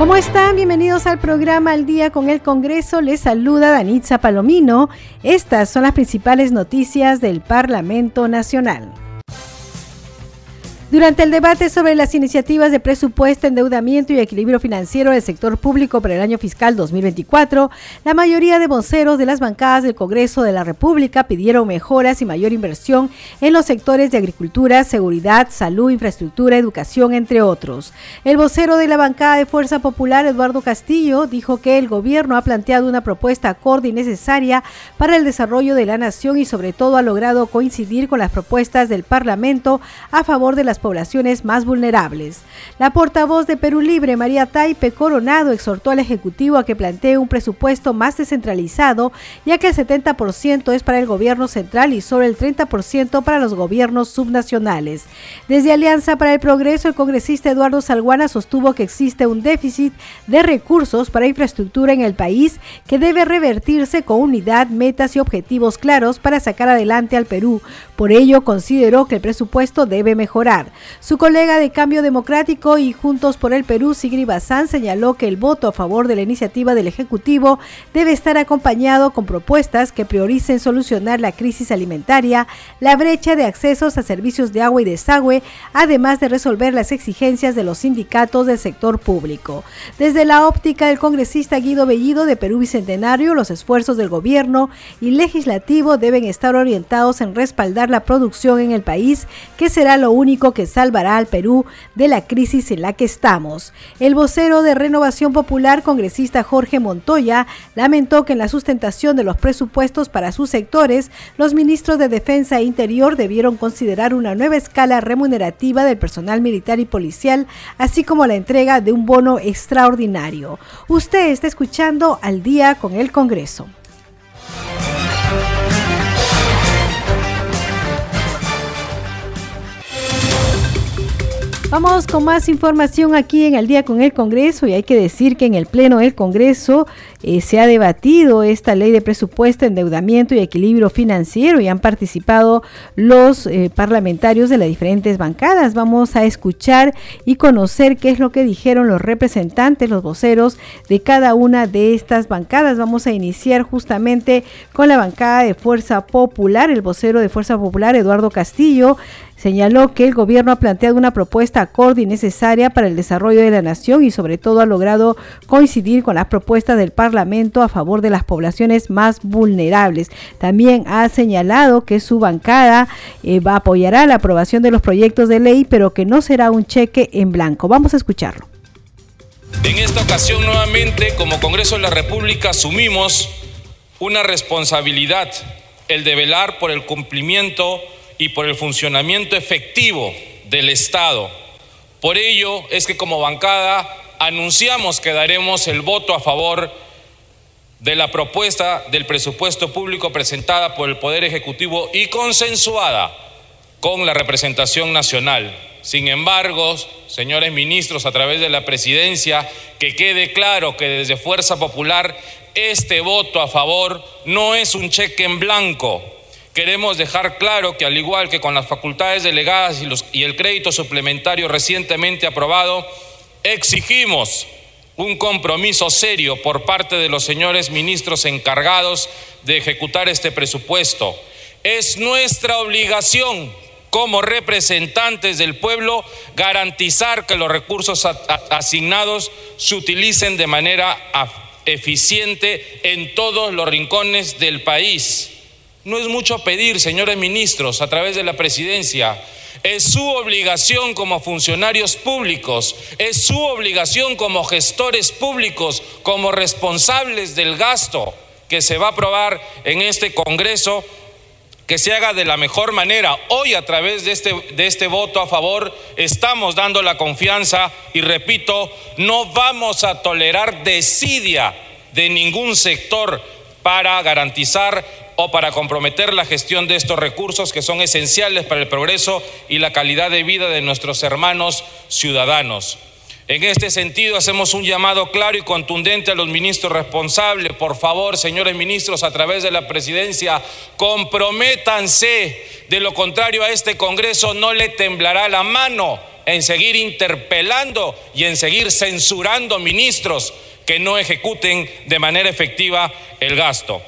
¿Cómo están? Bienvenidos al programa Al Día con el Congreso. Les saluda Danitza Palomino. Estas son las principales noticias del Parlamento Nacional. Durante el debate sobre las iniciativas de presupuesto, endeudamiento y equilibrio financiero del sector público para el año fiscal 2024, la mayoría de voceros de las bancadas del Congreso de la República pidieron mejoras y mayor inversión en los sectores de agricultura, seguridad, salud, infraestructura, educación, entre otros. El vocero de la bancada de Fuerza Popular, Eduardo Castillo, dijo que el gobierno ha planteado una propuesta acorde y necesaria para el desarrollo de la nación y sobre todo ha logrado coincidir con las propuestas del Parlamento a favor de las poblaciones más vulnerables. La portavoz de Perú Libre, María Taipe Coronado, exhortó al Ejecutivo a que plantee un presupuesto más descentralizado, ya que el 70% es para el gobierno central y solo el 30% para los gobiernos subnacionales. Desde Alianza para el Progreso, el congresista Eduardo Salguana sostuvo que existe un déficit de recursos para infraestructura en el país que debe revertirse con unidad, metas y objetivos claros para sacar adelante al Perú. Por ello, consideró que el presupuesto debe mejorar. Su colega de Cambio Democrático y Juntos por el Perú, Sigri Bazán, señaló que el voto a favor de la iniciativa del Ejecutivo debe estar acompañado con propuestas que prioricen solucionar la crisis alimentaria, la brecha de accesos a servicios de agua y desagüe, además de resolver las exigencias de los sindicatos del sector público. Desde la óptica del congresista Guido Bellido de Perú Bicentenario, los esfuerzos del gobierno y legislativo deben estar orientados en respaldar la producción en el país, que será lo único que salvará al Perú de la crisis en la que estamos. El vocero de Renovación Popular, congresista Jorge Montoya, lamentó que en la sustentación de los presupuestos para sus sectores, los ministros de Defensa e Interior debieron considerar una nueva escala remunerativa del personal militar y policial, así como la entrega de un bono extraordinario. Usted está escuchando al día con el Congreso. Vamos con más información aquí en el día con el Congreso y hay que decir que en el Pleno del Congreso eh, se ha debatido esta ley de presupuesto, endeudamiento y equilibrio financiero y han participado los eh, parlamentarios de las diferentes bancadas. Vamos a escuchar y conocer qué es lo que dijeron los representantes, los voceros de cada una de estas bancadas. Vamos a iniciar justamente con la bancada de Fuerza Popular, el vocero de Fuerza Popular, Eduardo Castillo Señaló que el gobierno ha planteado una propuesta acorde y necesaria para el desarrollo de la nación y sobre todo ha logrado coincidir con las propuestas del Parlamento a favor de las poblaciones más vulnerables. También ha señalado que su bancada eh, apoyará la aprobación de los proyectos de ley, pero que no será un cheque en blanco. Vamos a escucharlo. En esta ocasión nuevamente como Congreso de la República asumimos una responsabilidad, el de velar por el cumplimiento y por el funcionamiento efectivo del Estado. Por ello es que como bancada anunciamos que daremos el voto a favor de la propuesta del presupuesto público presentada por el Poder Ejecutivo y consensuada con la representación nacional. Sin embargo, señores ministros, a través de la presidencia, que quede claro que desde Fuerza Popular este voto a favor no es un cheque en blanco, Queremos dejar claro que al igual que con las facultades delegadas y, el crédito suplementario recientemente aprobado, exigimos un compromiso serio por parte de los señores ministros encargados de ejecutar este presupuesto. Es nuestra obligación como representantes del pueblo garantizar que los recursos asignados se utilicen de manera eficiente en todos los rincones del país. No es mucho pedir, señores ministros, a través de la presidencia. Es su obligación como funcionarios públicos, es su obligación como gestores públicos, como responsables del gasto que se va a aprobar en este Congreso, que se haga de la mejor manera. Hoy a través de este, de este voto a favor estamos dando la confianza y repito, no vamos a tolerar desidia de ningún sector para garantizar o para comprometer la gestión de estos recursos que son esenciales para el progreso y la calidad de vida de nuestros hermanos ciudadanos. En este sentido, hacemos un llamado claro y contundente a los ministros responsables. Por favor, señores ministros, a través de la presidencia, comprométanse. De lo contrario, a este Congreso no le temblará la mano en seguir interpelando y en seguir censurando ministros que no ejecuten de manera efectiva el gasto.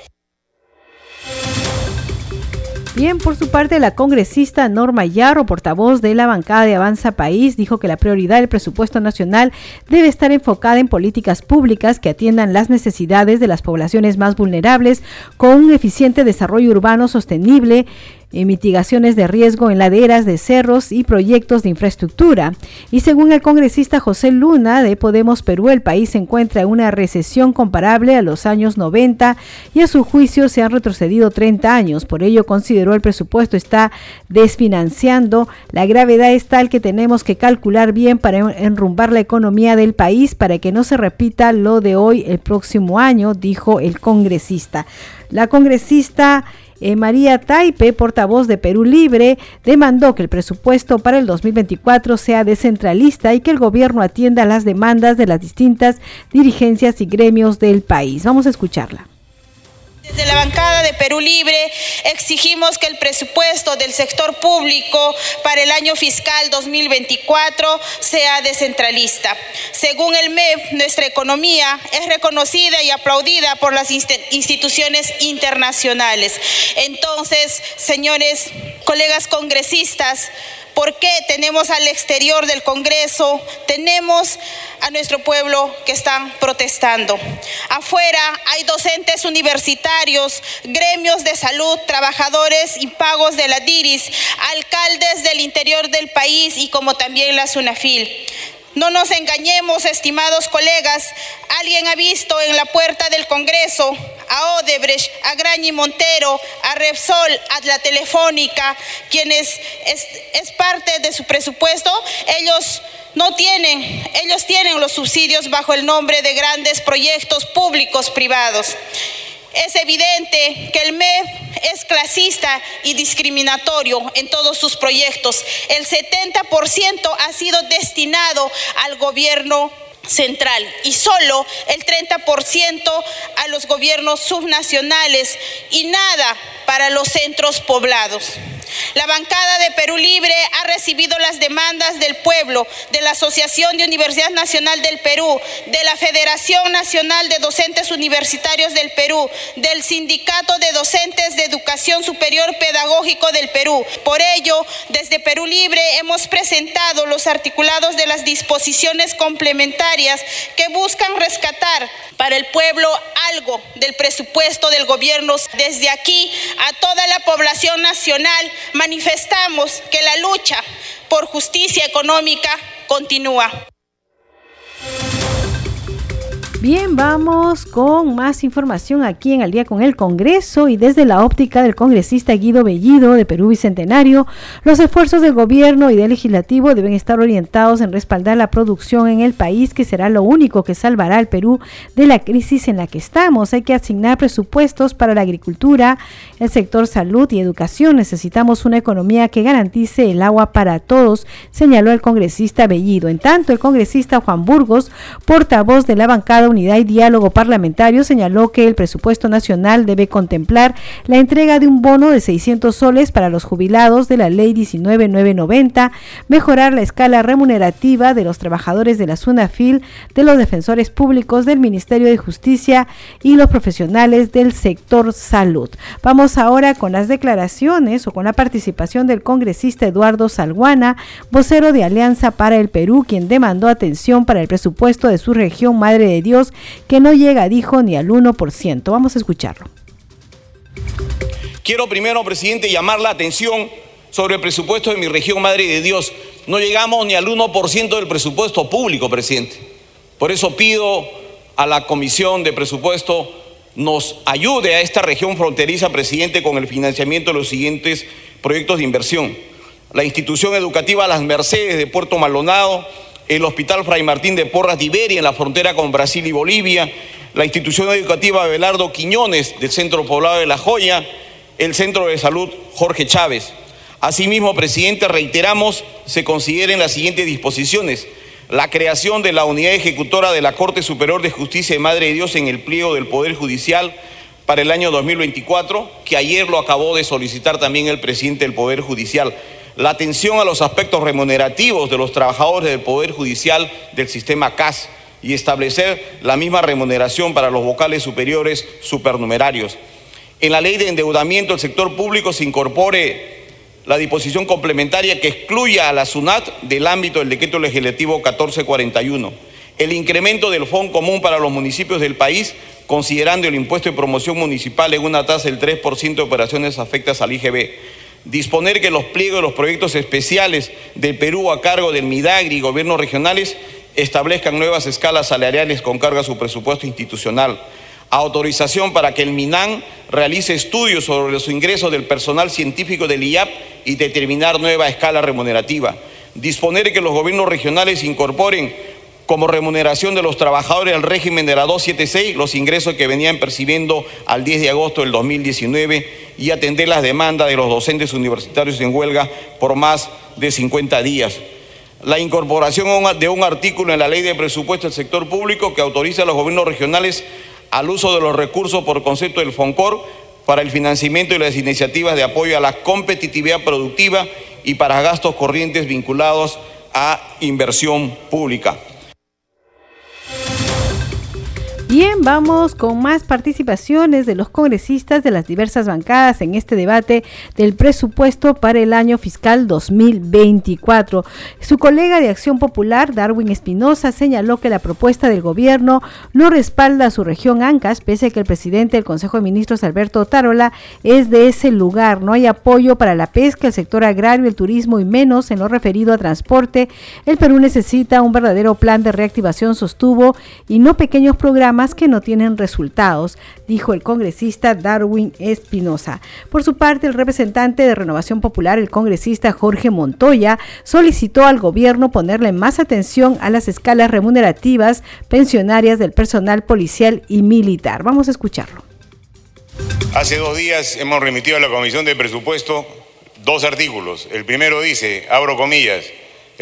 Bien, por su parte, la congresista Norma Yarro, portavoz de la bancada de Avanza País, dijo que la prioridad del presupuesto nacional debe estar enfocada en políticas públicas que atiendan las necesidades de las poblaciones más vulnerables con un eficiente desarrollo urbano sostenible mitigaciones de riesgo en laderas de cerros y proyectos de infraestructura. Y según el congresista José Luna de Podemos Perú, el país se encuentra en una recesión comparable a los años 90 y a su juicio se han retrocedido 30 años. Por ello consideró el presupuesto está desfinanciando. La gravedad es tal que tenemos que calcular bien para enrumbar la economía del país para que no se repita lo de hoy el próximo año, dijo el congresista. La congresista eh, María Taipe, portavoz de Perú Libre, demandó que el presupuesto para el 2024 sea descentralista y que el gobierno atienda las demandas de las distintas dirigencias y gremios del país. Vamos a escucharla. Desde la bancada de Perú Libre exigimos que el presupuesto del sector público para el año fiscal 2024 sea descentralista. Según el MEF, nuestra economía es reconocida y aplaudida por las instituciones internacionales. Entonces, señores colegas congresistas, ¿Por qué tenemos al exterior del Congreso? Tenemos a nuestro pueblo que están protestando. Afuera hay docentes universitarios, gremios de salud, trabajadores impagos de la DIRIS, alcaldes del interior del país y como también la SUNAFIL. No nos engañemos, estimados colegas. Alguien ha visto en la puerta del Congreso a Odebrecht, a Grañi Montero, a Repsol, a la Telefónica, quienes es, es parte de su presupuesto. Ellos no tienen, ellos tienen los subsidios bajo el nombre de grandes proyectos públicos privados. Es evidente que el MEF es clasista y discriminatorio en todos sus proyectos. El 70% ha sido destinado al gobierno central y solo el 30% a los gobiernos subnacionales y nada para los centros poblados. La bancada de Perú Libre ha recibido las demandas del pueblo, de la Asociación de Universidad Nacional del Perú, de la Federación Nacional de Docentes Universitarios del Perú, del Sindicato de Docentes de Educación Superior Pedagógico del Perú. Por ello, desde Perú Libre hemos presentado los articulados de las disposiciones complementarias que buscan rescatar para el pueblo algo del presupuesto del gobierno. Desde aquí a toda la población nacional manifestamos que la lucha por justicia económica continúa. Bien, vamos con más información aquí en Al día con el Congreso y desde la óptica del congresista Guido Bellido de Perú Bicentenario, los esfuerzos del gobierno y del legislativo deben estar orientados en respaldar la producción en el país, que será lo único que salvará al Perú de la crisis en la que estamos. Hay que asignar presupuestos para la agricultura, el sector salud y educación. Necesitamos una economía que garantice el agua para todos, señaló el congresista Bellido. En tanto, el congresista Juan Burgos, portavoz de la bancada Unidad y Diálogo Parlamentario señaló que el presupuesto nacional debe contemplar la entrega de un bono de 600 soles para los jubilados de la Ley 19990, mejorar la escala remunerativa de los trabajadores de la SUNAFIL, de los defensores públicos del Ministerio de Justicia y los profesionales del sector salud. Vamos ahora con las declaraciones o con la participación del congresista Eduardo Salguana, vocero de Alianza para el Perú, quien demandó atención para el presupuesto de su región Madre de Dios que no llega, dijo, ni al 1%. Vamos a escucharlo. Quiero primero, presidente, llamar la atención sobre el presupuesto de mi región Madre de Dios. No llegamos ni al 1% del presupuesto público, presidente. Por eso pido a la Comisión de Presupuesto nos ayude a esta región fronteriza, presidente, con el financiamiento de los siguientes proyectos de inversión. La institución educativa Las Mercedes de Puerto Maldonado, el Hospital Fray Martín de Porras de en la frontera con Brasil y Bolivia, la institución educativa Belardo Quiñones del Centro Poblado de La Joya, el Centro de Salud Jorge Chávez. Asimismo, presidente, reiteramos se consideren las siguientes disposiciones. La creación de la unidad ejecutora de la Corte Superior de Justicia de Madre de Dios en el pliego del Poder Judicial para el año 2024, que ayer lo acabó de solicitar también el presidente del Poder Judicial. La atención a los aspectos remunerativos de los trabajadores del Poder Judicial del sistema CAS y establecer la misma remuneración para los vocales superiores supernumerarios. En la ley de endeudamiento del sector público se incorpore la disposición complementaria que excluya a la SUNAT del ámbito del decreto legislativo 1441. El incremento del Fondo Común para los municipios del país, considerando el impuesto de promoción municipal en una tasa del 3% de operaciones afectas al IGB. Disponer que los pliegos de los proyectos especiales del Perú a cargo del MIDAGRI y gobiernos regionales establezcan nuevas escalas salariales con carga a su presupuesto institucional. Autorización para que el MINAN realice estudios sobre los ingresos del personal científico del IAP y determinar nueva escala remunerativa. Disponer que los gobiernos regionales incorporen como remuneración de los trabajadores del régimen de la 276 los ingresos que venían percibiendo al 10 de agosto del 2019 y atender las demandas de los docentes universitarios en huelga por más de 50 días la incorporación de un artículo en la ley de presupuesto del sector público que autoriza a los gobiernos regionales al uso de los recursos por concepto del FONCOR para el financiamiento de las iniciativas de apoyo a la competitividad productiva y para gastos corrientes vinculados a inversión pública. Bien, vamos con más participaciones de los congresistas de las diversas bancadas en este debate del presupuesto para el año fiscal 2024. Su colega de Acción Popular, Darwin Espinosa, señaló que la propuesta del gobierno no respalda a su región Ancas, pese a que el presidente del Consejo de Ministros, Alberto Tarola, es de ese lugar. No hay apoyo para la pesca, el sector agrario, el turismo y menos en lo referido a transporte. El Perú necesita un verdadero plan de reactivación, sostuvo, y no pequeños programas que no tienen resultados, dijo el congresista Darwin Espinosa. Por su parte, el representante de Renovación Popular, el congresista Jorge Montoya, solicitó al gobierno ponerle más atención a las escalas remunerativas pensionarias del personal policial y militar. Vamos a escucharlo. Hace dos días hemos remitido a la Comisión de Presupuesto dos artículos. El primero dice, abro comillas,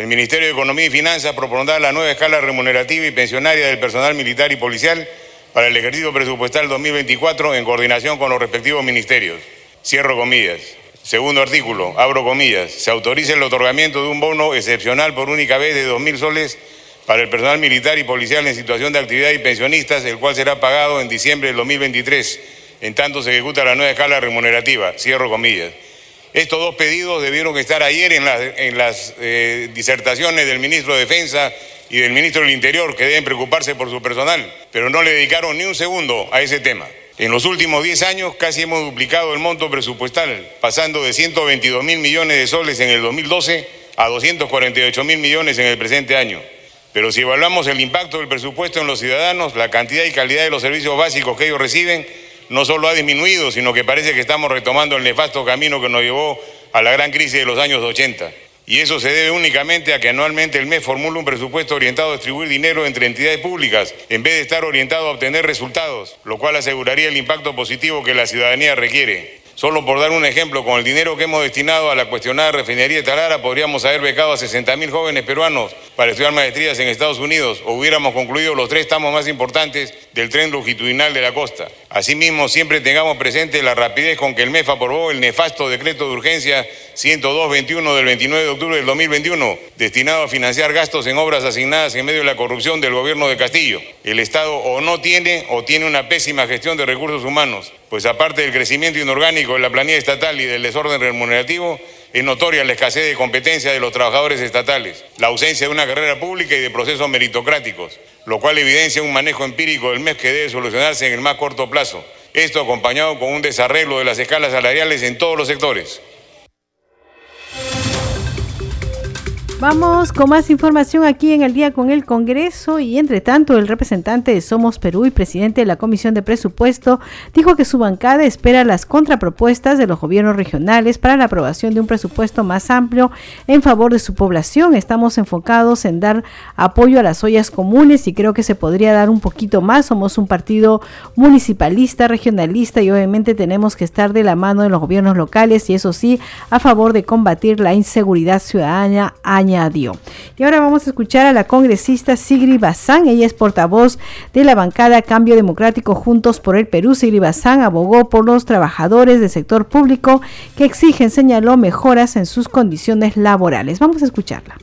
el Ministerio de Economía y Finanzas propondrá la nueva escala remunerativa y pensionaria del personal militar y policial para el ejercicio presupuestal 2024 en coordinación con los respectivos ministerios. Cierro comillas. Segundo artículo, abro comillas, se autoriza el otorgamiento de un bono excepcional por única vez de 2.000 soles para el personal militar y policial en situación de actividad y pensionistas, el cual será pagado en diciembre del 2023, en tanto se ejecuta la nueva escala remunerativa. Cierro comillas. Estos dos pedidos debieron estar ayer en, las eh, disertaciones del ministro de Defensa y del ministro del Interior, que deben preocuparse por su personal, pero no le dedicaron ni un segundo a ese tema. En los últimos 10 años casi hemos duplicado el monto presupuestal, pasando de 122 mil millones de soles en el 2012 a 248 mil millones en el presente año. Pero si evaluamos el impacto del presupuesto en los ciudadanos, la cantidad y calidad de los servicios básicos que ellos reciben, no solo ha disminuido, sino que parece que estamos retomando el nefasto camino que nos llevó a la gran crisis de los años 80. Y eso se debe únicamente a que anualmente el MES formula un presupuesto orientado a distribuir dinero entre entidades públicas, en vez de estar orientado a obtener resultados, lo cual aseguraría el impacto positivo que la ciudadanía requiere. Solo por dar un ejemplo, con el dinero que hemos destinado a la cuestionada refinería de Tarara, podríamos haber becado a 60.000 jóvenes peruanos para estudiar maestrías en Estados Unidos o hubiéramos concluido los tres tramos más importantes del tren longitudinal de la costa. Asimismo, siempre tengamos presente la rapidez con que el MEF aprobó el nefasto decreto de urgencia 102-21 del 29 de octubre del 2021, destinado a financiar gastos en obras asignadas en medio de la corrupción del gobierno de Castillo. El Estado o no tiene o tiene una pésima gestión de recursos humanos, pues aparte del crecimiento inorgánico de la planilla estatal y del desorden remunerativo, es notoria la escasez de competencia de los trabajadores estatales, la ausencia de una carrera pública y de procesos meritocráticos, lo cual evidencia un manejo empírico del mes que debe solucionarse en el más corto plazo. Esto acompañado con un desarreglo de las escalas salariales en todos los sectores. Vamos con más información aquí en el día con el Congreso y entre tanto el representante de Somos Perú y presidente de la Comisión de Presupuesto dijo que su bancada espera las contrapropuestas de los gobiernos regionales para la aprobación de un presupuesto más amplio en favor de su población. Estamos enfocados en dar apoyo a las ollas comunes y creo que se podría dar un poquito más. Somos un partido municipalista, regionalista y obviamente tenemos que estar de la mano de los gobiernos locales y eso sí, a favor de combatir la inseguridad ciudadana añadió. Y ahora vamos a escuchar a la congresista Sigri Bazán. Ella es portavoz de la bancada Cambio Democrático Juntos por el Perú. Sigri Bazán abogó por los trabajadores del sector público que exigen, señaló, mejoras en sus condiciones laborales. Vamos a escucharla.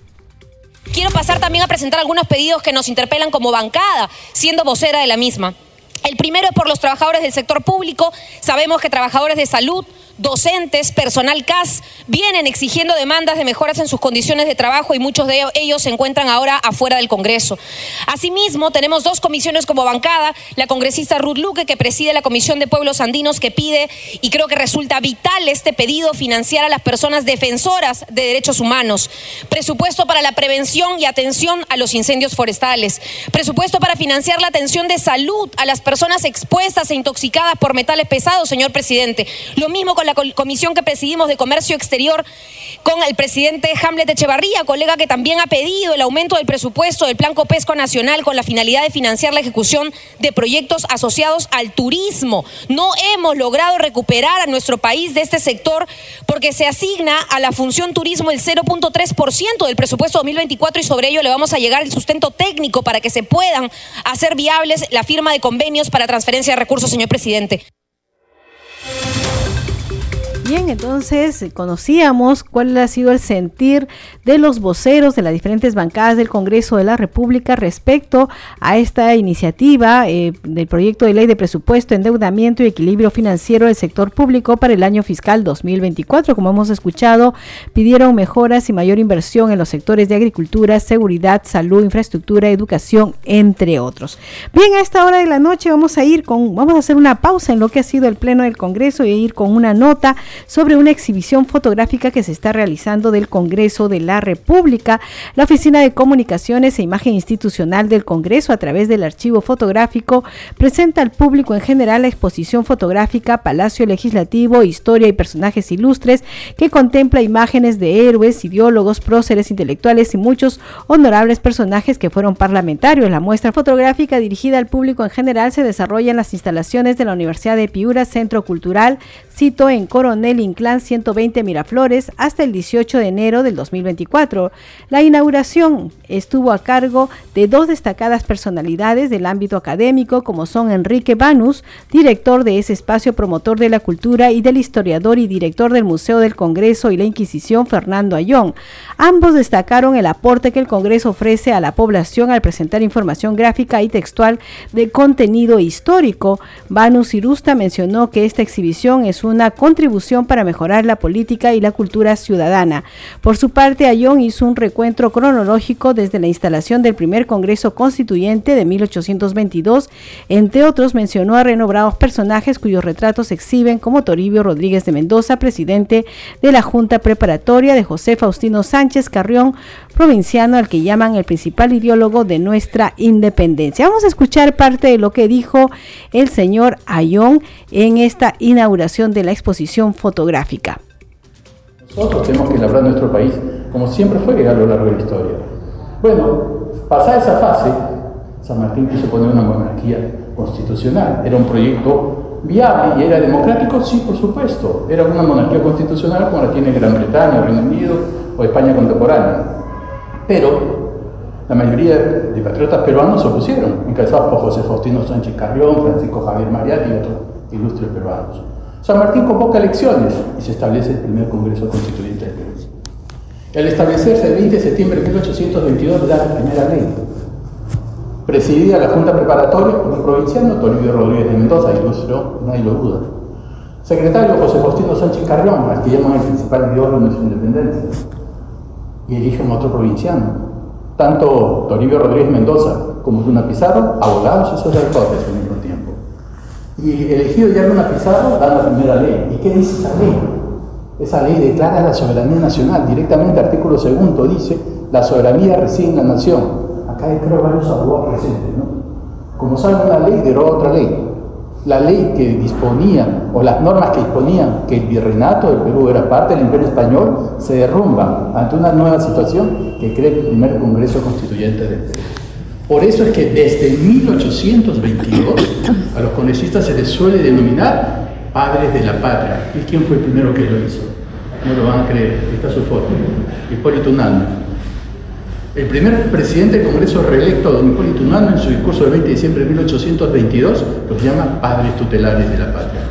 Quiero pasar también a presentar algunos pedidos que nos interpelan como bancada, siendo vocera de la misma. El primero es por los trabajadores del sector público. Sabemos que trabajadores de salud, docentes, personal CAS, vienen exigiendo demandas de mejoras en sus condiciones de trabajo y muchos de ellos se encuentran ahora afuera del Congreso. Asimismo, tenemos dos comisiones como bancada, la congresista Ruth Luque, que preside la Comisión de Pueblos Andinos, que pide, y creo que resulta vital este pedido, financiar a las personas defensoras de derechos humanos, presupuesto para la prevención y atención a los incendios forestales, presupuesto para financiar la atención de salud a las personas expuestas e intoxicadas por metales pesados, señor presidente. Lo mismo con la comisión que presidimos de Comercio Exterior con el presidente Hamlet Echevarría, colega que también ha pedido el aumento del presupuesto del Plan Copesco Nacional con la finalidad de financiar la ejecución de proyectos asociados al turismo. No hemos logrado recuperar a nuestro país de este sector porque se asigna a la función turismo el 0.3% del presupuesto 2024 y sobre ello le vamos a llegar el sustento técnico para que se puedan hacer viables la firma de convenios para transferencia de recursos, señor presidente. Bien, entonces eh, conocíamos cuál ha sido el sentir de los voceros de las diferentes bancadas del Congreso de la República respecto a esta iniciativa eh, del proyecto de ley de presupuesto, endeudamiento y equilibrio financiero del sector público para el año fiscal 2024. Como hemos escuchado, pidieron mejoras y mayor inversión en los sectores de agricultura, seguridad, salud, infraestructura, educación, entre otros. Bien, a esta hora de la noche vamos a ir con, vamos a hacer una pausa en lo que ha sido el pleno del Congreso y ir con una nota sobre una exhibición fotográfica que se está realizando del Congreso de la República. La Oficina de Comunicaciones e Imagen Institucional del Congreso, a través del archivo fotográfico, presenta al público en general la exposición fotográfica Palacio Legislativo, Historia y Personajes Ilustres, que contempla imágenes de héroes, ideólogos, próceres intelectuales y muchos honorables personajes que fueron parlamentarios. La muestra fotográfica dirigida al público en general se desarrolla en las instalaciones de la Universidad de Piura, Centro Cultural, cito en Coronel Inclán 120 Miraflores hasta el 18 de enero del 2024. La inauguración estuvo a cargo de dos destacadas personalidades del ámbito académico como son Enrique Banus, director de ese espacio promotor de la cultura y del historiador y director del Museo del Congreso y la Inquisición Fernando Ayón. Ambos destacaron el aporte que el Congreso ofrece a la población al presentar información gráfica y textual de contenido histórico. Banus Irusta mencionó que esta exhibición es una contribución para mejorar la política y la cultura ciudadana. Por su parte, Ayón hizo un recuento cronológico desde la instalación del primer Congreso Constituyente de 1822. Entre otros, mencionó a renombrados personajes cuyos retratos exhiben como Toribio Rodríguez de Mendoza, presidente de la Junta Preparatoria de José Faustino Sánchez Carrión, provinciano al que llaman el principal ideólogo de nuestra independencia. Vamos a escuchar parte de lo que dijo el señor Ayón en esta inauguración de la exposición fotográfica. Nosotros tenemos que labrar nuestro país como siempre fue a lo largo de la historia. Bueno, pasada esa fase, San Martín quiso poner una monarquía constitucional. Era un proyecto viable y era democrático, sí, por supuesto. Era una monarquía constitucional como la tiene Gran Bretaña, Reino Unido o España contemporánea. Pero la mayoría de patriotas peruanos se opusieron, encabezados por José Faustino Sánchez Carrión, Francisco Javier Mariati y otros ilustres peruanos. San Martín convoca elecciones y se establece el primer Congreso Constituyente del Perú. Al establecerse el 20 de septiembre de 1822 da la primera ley, presidida la Junta Preparatoria por el provinciano Toribio Rodríguez de Mendoza, ilustró, nadie lo duda. Secretario José Faustino Sánchez Carrión, al que llaman el principal ideólogo de nuestra independencia, y eligen otro provinciano, tanto Toribio Rodríguez Mendoza como Luna Pizarro, abogados y sacerdotes al mismo tiempo. Y elegido ya Luna Pizarro, da la primera ley. ¿Y qué dice esa ley? Esa ley declara la soberanía nacional. Directamente, artículo segundo dice, la soberanía reside en la nación. Acá hay creo varios abogados presentes, ¿no? Como saben, una ley deroga otra ley. La ley que disponía, o las normas que disponían que el virreinato del Perú era parte del imperio español, se derrumba ante una nueva situación que crea el primer Congreso Constituyente del Perú. Por eso es que desde 1822 a los congresistas se les suele denominar padres de la patria. ¿Y quién fue el primero que lo hizo? No lo van a creer, está su foto. Hipólito Unanue. El primer presidente del Congreso reelecto, don Hipólito Unanue, en su discurso del 20 de diciembre de 1822, los llama padres tutelares de la patria.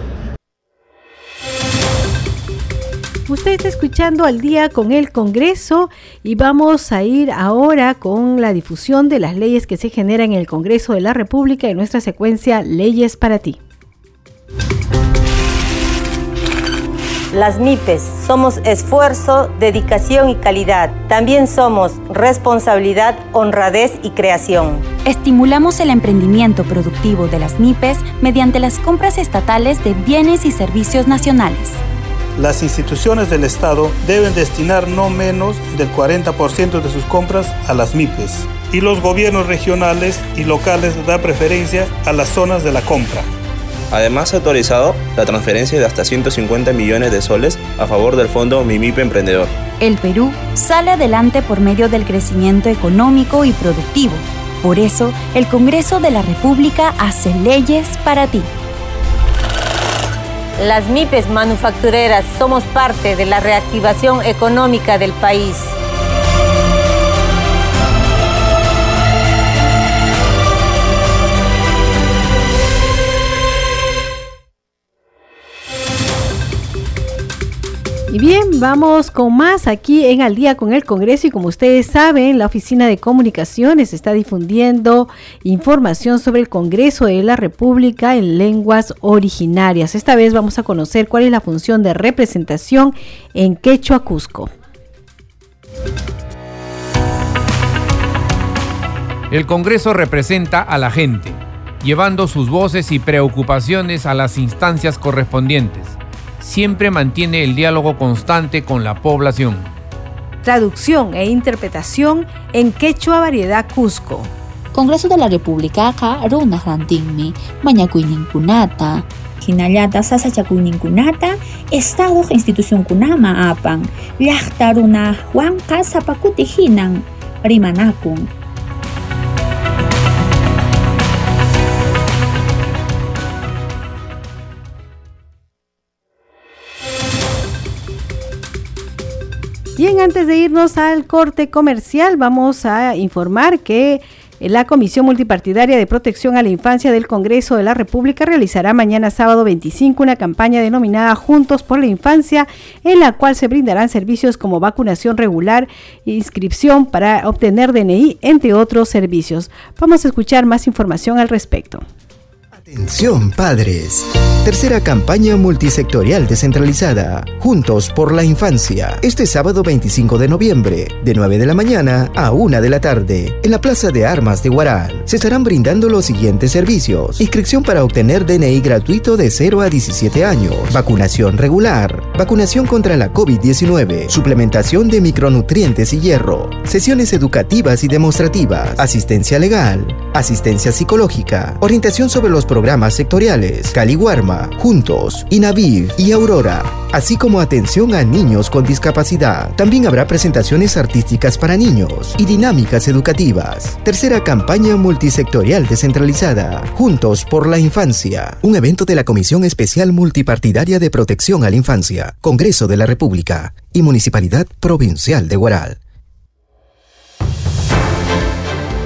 Usted está escuchando al día con el Congreso y vamos a ir ahora con la difusión de las leyes que se generan en el Congreso de la República en nuestra secuencia Leyes para ti. Las MIPES somos esfuerzo, dedicación y calidad. También somos responsabilidad, honradez y creación. Estimulamos el emprendimiento productivo de las MIPES mediante las compras estatales de bienes y servicios nacionales las instituciones del Estado deben destinar no menos del 40% de sus compras a las MIPES y los gobiernos regionales y locales dan preferencia a las zonas de la compra. Además, ha autorizado la transferencia de hasta 150 millones de soles a favor del fondo MIMIPE Emprendedor. El Perú sale adelante por medio del crecimiento económico y productivo. Por eso, el Congreso de la República hace leyes para ti. Las MIPES manufactureras somos parte de la reactivación económica del país. Y bien, vamos con más aquí en Al día con el Congreso y como ustedes saben, la Oficina de Comunicaciones está difundiendo información sobre el Congreso de la República en lenguas originarias. Esta vez vamos a conocer cuál es la función de representación en Quechua Cusco. El Congreso representa a la gente, llevando sus voces y preocupaciones a las instancias correspondientes siempre mantiene el diálogo constante con la población. Traducción e interpretación en quechua variedad Cusco. Congreso de la República ka runa rantingmi mañakuininkunata hinallata sasachakuininkunata Estado institución kunama apan llaqta runa huanqa sapakuti hinan rimanakun Bien, antes de irnos al corte comercial, vamos a informar que la Comisión Multipartidaria de Protección a la Infancia del Congreso de la República realizará mañana sábado 25 una campaña denominada Juntos por la Infancia, en la cual se brindarán servicios como vacunación regular, inscripción para obtener DNI, entre otros servicios. Vamos a escuchar más información al respecto. Atención padres. Tercera campaña multisectorial descentralizada. Juntos por la infancia. Este sábado 25 de noviembre, de 9 de la mañana a 1 de la tarde, en la Plaza de Armas de Guaral. Se estarán brindando los siguientes servicios. Inscripción para obtener DNI gratuito de 0 a 17 años. Vacunación regular. Vacunación contra la COVID-19. Suplementación de micronutrientes y hierro. Sesiones educativas y demostrativas. Asistencia legal. Asistencia psicológica. Orientación sobre los programas sectoriales, Caliguarma, Juntos, Inaviv y Aurora, así como atención a niños con discapacidad. También habrá presentaciones artísticas para niños y dinámicas educativas. Tercera campaña multisectorial descentralizada, Juntos por la Infancia, un evento de la Comisión Especial Multipartidaria de Protección a la Infancia, Congreso de la República y Municipalidad Provincial de Guaral.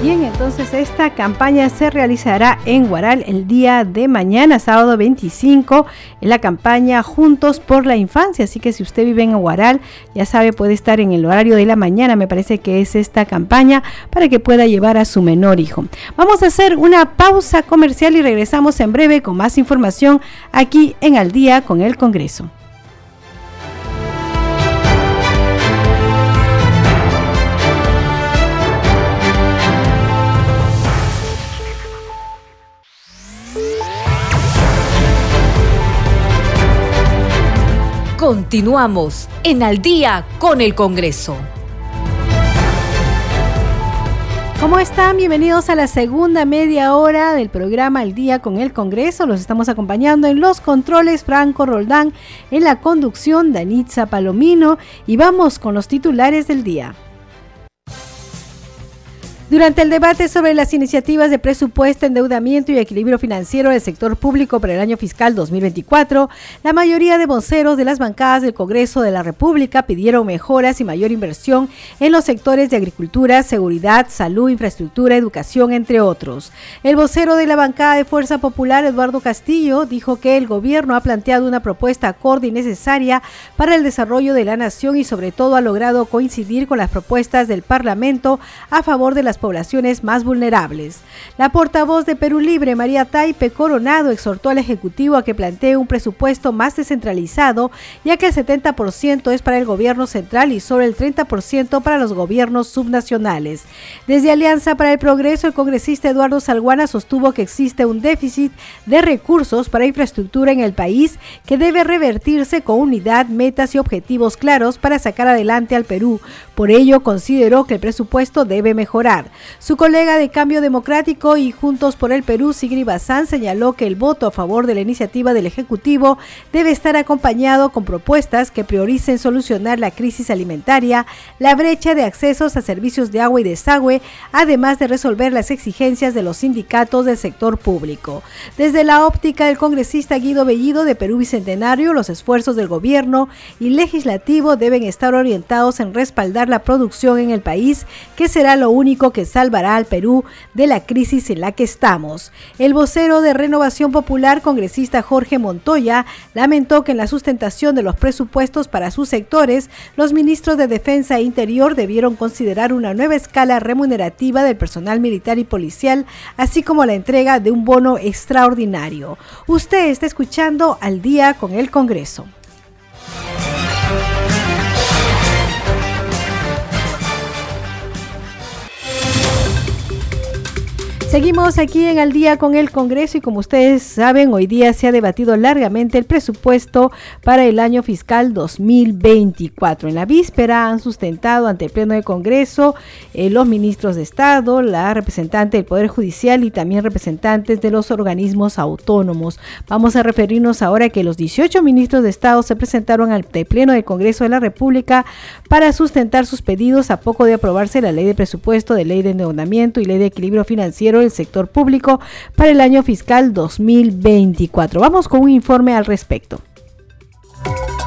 Bien, entonces esta campaña se realizará en Guaral el día de mañana, sábado 25, en la campaña Juntos por la Infancia. Así que si usted vive en Guaral, ya sabe, puede estar en el horario de la mañana, me parece que es esta campaña, para que pueda llevar a su menor hijo. Vamos a hacer una pausa comercial y regresamos en breve con más información aquí en Al día con el Congreso. Continuamos en Al día con el Congreso. ¿Cómo están? Bienvenidos a la segunda media hora del programa El Día con el Congreso. Los estamos acompañando en los controles Franco Roldán, en la conducción Danitza Palomino y vamos con los titulares del día. Durante el debate sobre las iniciativas de presupuesto, endeudamiento y equilibrio financiero del sector público para el año fiscal 2024, la mayoría de voceros de las bancadas del Congreso de la República pidieron mejoras y mayor inversión en los sectores de agricultura, seguridad, salud, infraestructura, educación, entre otros. El vocero de la bancada de Fuerza Popular, Eduardo Castillo, dijo que el gobierno ha planteado una propuesta acorde y necesaria para el desarrollo de la nación y sobre todo ha logrado coincidir con las propuestas del Parlamento a favor de las poblaciones más vulnerables. La portavoz de Perú Libre, María Taipe Coronado, exhortó al Ejecutivo a que plantee un presupuesto más descentralizado, ya que el 70% es para el gobierno central y solo el 30% para los gobiernos subnacionales. Desde Alianza para el Progreso, el congresista Eduardo Salguana sostuvo que existe un déficit de recursos para infraestructura en el país que debe revertirse con unidad, metas y objetivos claros para sacar adelante al Perú. Por ello, consideró que el presupuesto debe mejorar. Su colega de Cambio Democrático y Juntos por el Perú, Sigri Bazán, señaló que el voto a favor de la iniciativa del Ejecutivo debe estar acompañado con propuestas que prioricen solucionar la crisis alimentaria, la brecha de accesos a servicios de agua y desagüe, además de resolver las exigencias de los sindicatos del sector público. Desde la óptica del congresista Guido Bellido de Perú Bicentenario, los esfuerzos del gobierno y legislativo deben estar orientados en respaldar la producción en el país, que será lo único que salvará al Perú de la crisis en la que estamos. El vocero de Renovación Popular, congresista Jorge Montoya, lamentó que en la sustentación de los presupuestos para sus sectores, los ministros de Defensa e Interior debieron considerar una nueva escala remunerativa del personal militar y policial, así como la entrega de un bono extraordinario. Usted está escuchando al día con el Congreso. Seguimos aquí en Al día con el Congreso y como ustedes saben, hoy día se ha debatido largamente el presupuesto para el año fiscal 2024. En la víspera han sustentado ante el Pleno del Congreso eh, los ministros de Estado, la representante del Poder Judicial y también representantes de los organismos autónomos. Vamos a referirnos ahora a que los 18 ministros de Estado se presentaron ante el Pleno del Congreso de la República para sustentar sus pedidos a poco de aprobarse la ley de presupuesto, de ley de endeudamiento y ley de equilibrio financiero del sector público para el año fiscal 2024. Vamos con un informe al respecto.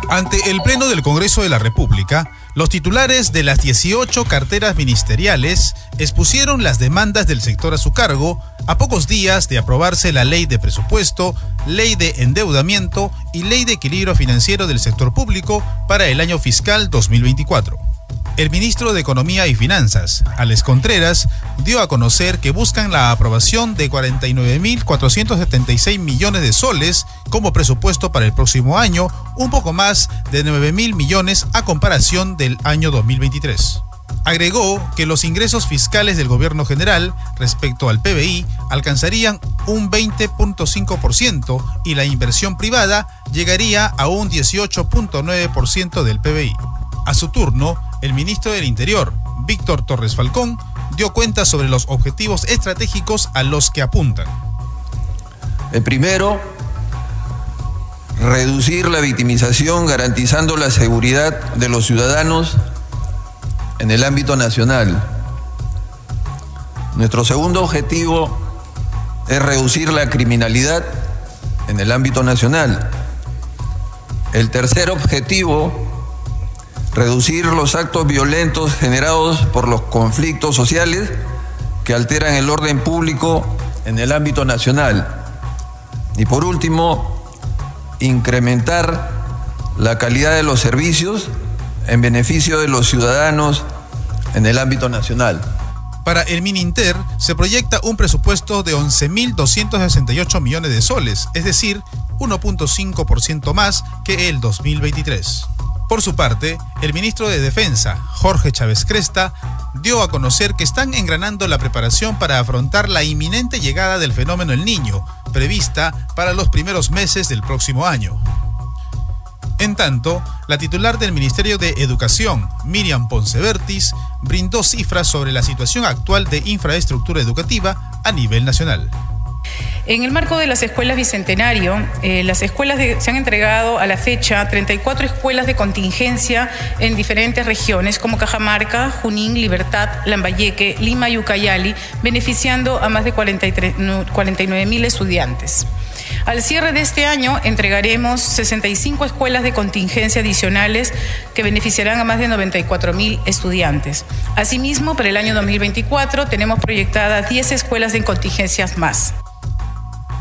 Ante el Pleno del Congreso de la República, los titulares de las 18 carteras ministeriales expusieron las demandas del sector a su cargo a pocos días de aprobarse la ley de presupuesto, ley de endeudamiento y ley de equilibrio financiero del sector público para el año fiscal 2024. El ministro de Economía y Finanzas, Alex Contreras, dio a conocer que buscan la aprobación de 49.476 millones de soles como presupuesto para el próximo año, un poco más de 9.000 millones a comparación del año 2023. Agregó que los ingresos fiscales del gobierno general respecto al PBI alcanzarían un 20.5% y la inversión privada llegaría a un 18.9% del PBI. A su turno, el ministro del Interior, Víctor Torres Falcón, dio cuenta sobre los objetivos estratégicos a los que apuntan. El primero, reducir la victimización garantizando la seguridad de los ciudadanos en el ámbito nacional. Nuestro segundo objetivo es reducir la criminalidad en el ámbito nacional. El tercer objetivo reducir los actos violentos generados por los conflictos sociales que alteran el orden público en el ámbito nacional. Y por último, incrementar la calidad de los servicios en beneficio de los ciudadanos en el ámbito nacional. Para el Mininter se proyecta un presupuesto de 11.268 millones de soles, es decir, 1.5% más que el 2023. Por su parte, el ministro de Defensa, Jorge Chávez Cresta, dio a conocer que están engranando la preparación para afrontar la inminente llegada del fenómeno El Niño, prevista para los primeros meses del próximo año. En tanto, la titular del Ministerio de Educación, Miriam Poncevertis, brindó cifras sobre la situación actual de infraestructura educativa a nivel nacional. En el marco de las escuelas Bicentenario, eh, las escuelas se han entregado a la fecha 34 escuelas de contingencia en diferentes regiones como Cajamarca, Junín, Libertad, Lambayeque, Lima y Ucayali, beneficiando a más de 49 mil estudiantes. Al cierre de este año entregaremos 65 escuelas de contingencia adicionales que beneficiarán a más de 94 mil estudiantes. Asimismo, para el año 2024 tenemos proyectadas 10 escuelas de contingencias más.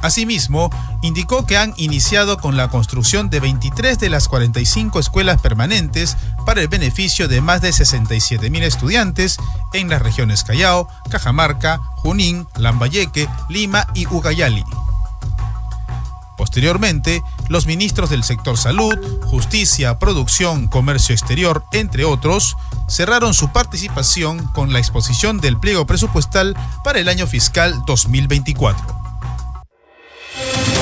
Asimismo, indicó que han iniciado con la construcción de 23 de las 45 escuelas permanentes para el beneficio de más de 67 mil estudiantes en las regiones Callao, Cajamarca, Junín, Lambayeque, Lima y Ucayali. Posteriormente, los ministros del sector salud, justicia, producción, comercio exterior, entre otros, cerraron su participación con la exposición del pliego presupuestal para el año fiscal 2024. Bye.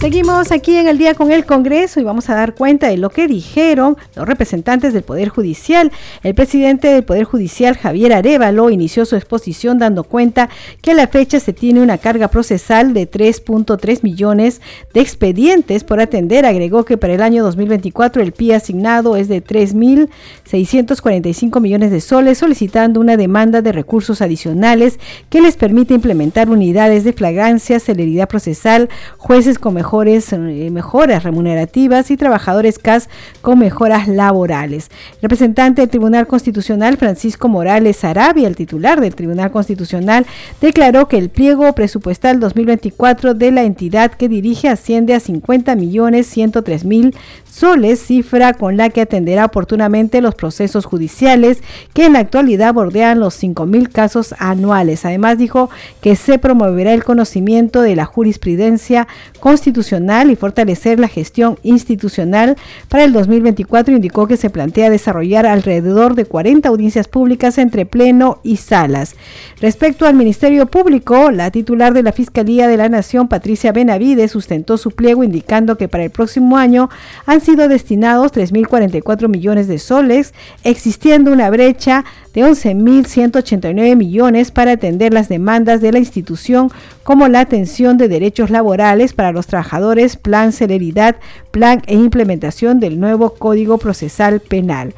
Seguimos aquí en el día con el Congreso y vamos a dar cuenta de lo que dijeron los representantes del Poder Judicial. El presidente del Poder Judicial, Javier Arevalo, inició su exposición dando cuenta que a la fecha se tiene una carga procesal de 3.3 millones de expedientes por atender. Agregó que para el año 2024 el PI asignado es de 3.645 millones de soles, solicitando una demanda de recursos adicionales que les permite implementar unidades de flagrancia, celeridad procesal, jueces con mejores, eh, mejoras remunerativas y trabajadores CAS con mejoras laborales. representante del Tribunal Constitucional, Francisco Morales Arabia, el titular del Tribunal Constitucional, declaró que el pliego presupuestal 2024 de la entidad que dirige asciende a 50 millones 103 mil soles, cifra con la que atenderá oportunamente los procesos judiciales que en la actualidad bordean los 5.000 casos anuales. Además dijo que se promoverá el conocimiento de la jurisprudencia constitucional y fortalecer la gestión institucional. Para el 2024 indicó que se plantea desarrollar alrededor de 40 audiencias públicas entre pleno y salas. Respecto al Ministerio Público, la titular de la Fiscalía de la Nación, Patricia Benavides, sustentó su pliego indicando que para el próximo año han sido destinados 3.044 millones de soles, existiendo una brecha de 11.189 millones para atender las demandas de la institución como la atención de derechos laborales para los trabajadores, plan celeridad, plan e implementación del nuevo Código Procesal Penal.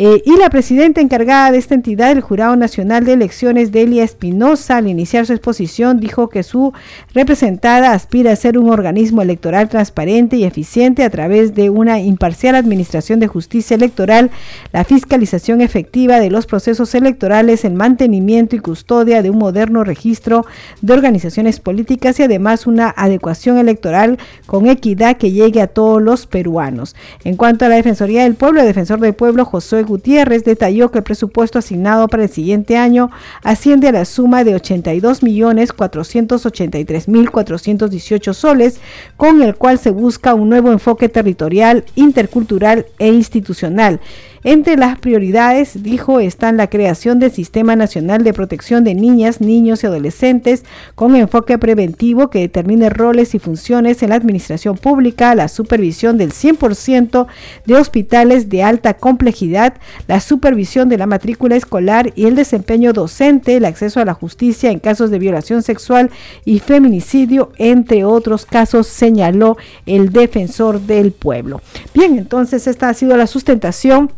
Eh, y la presidenta encargada de esta entidad, el Jurado Nacional de Elecciones, Delia Espinosa, al iniciar su exposición, dijo que su representada aspira a ser un organismo electoral transparente y eficiente a través de una imparcial administración de justicia electoral, la fiscalización efectiva de los procesos electorales, el mantenimiento y custodia de un moderno registro de organizaciones políticas y además una adecuación electoral con equidad que llegue a todos los peruanos. En cuanto a la Defensoría del Pueblo, el defensor del pueblo José Gutiérrez detalló que el presupuesto asignado para el siguiente año asciende a la suma de 82.483.418 soles, con el cual se busca un nuevo enfoque territorial, intercultural e institucional. Entre las prioridades, dijo, están la creación del Sistema Nacional de Protección de Niñas, Niños y Adolescentes con enfoque preventivo que determine roles y funciones en la administración pública, la supervisión del 100% de hospitales de alta complejidad, la supervisión de la matrícula escolar y el desempeño docente, el acceso a la justicia en casos de violación sexual y feminicidio, entre otros casos, señaló el defensor del pueblo. Bien, entonces esta ha sido la sustentación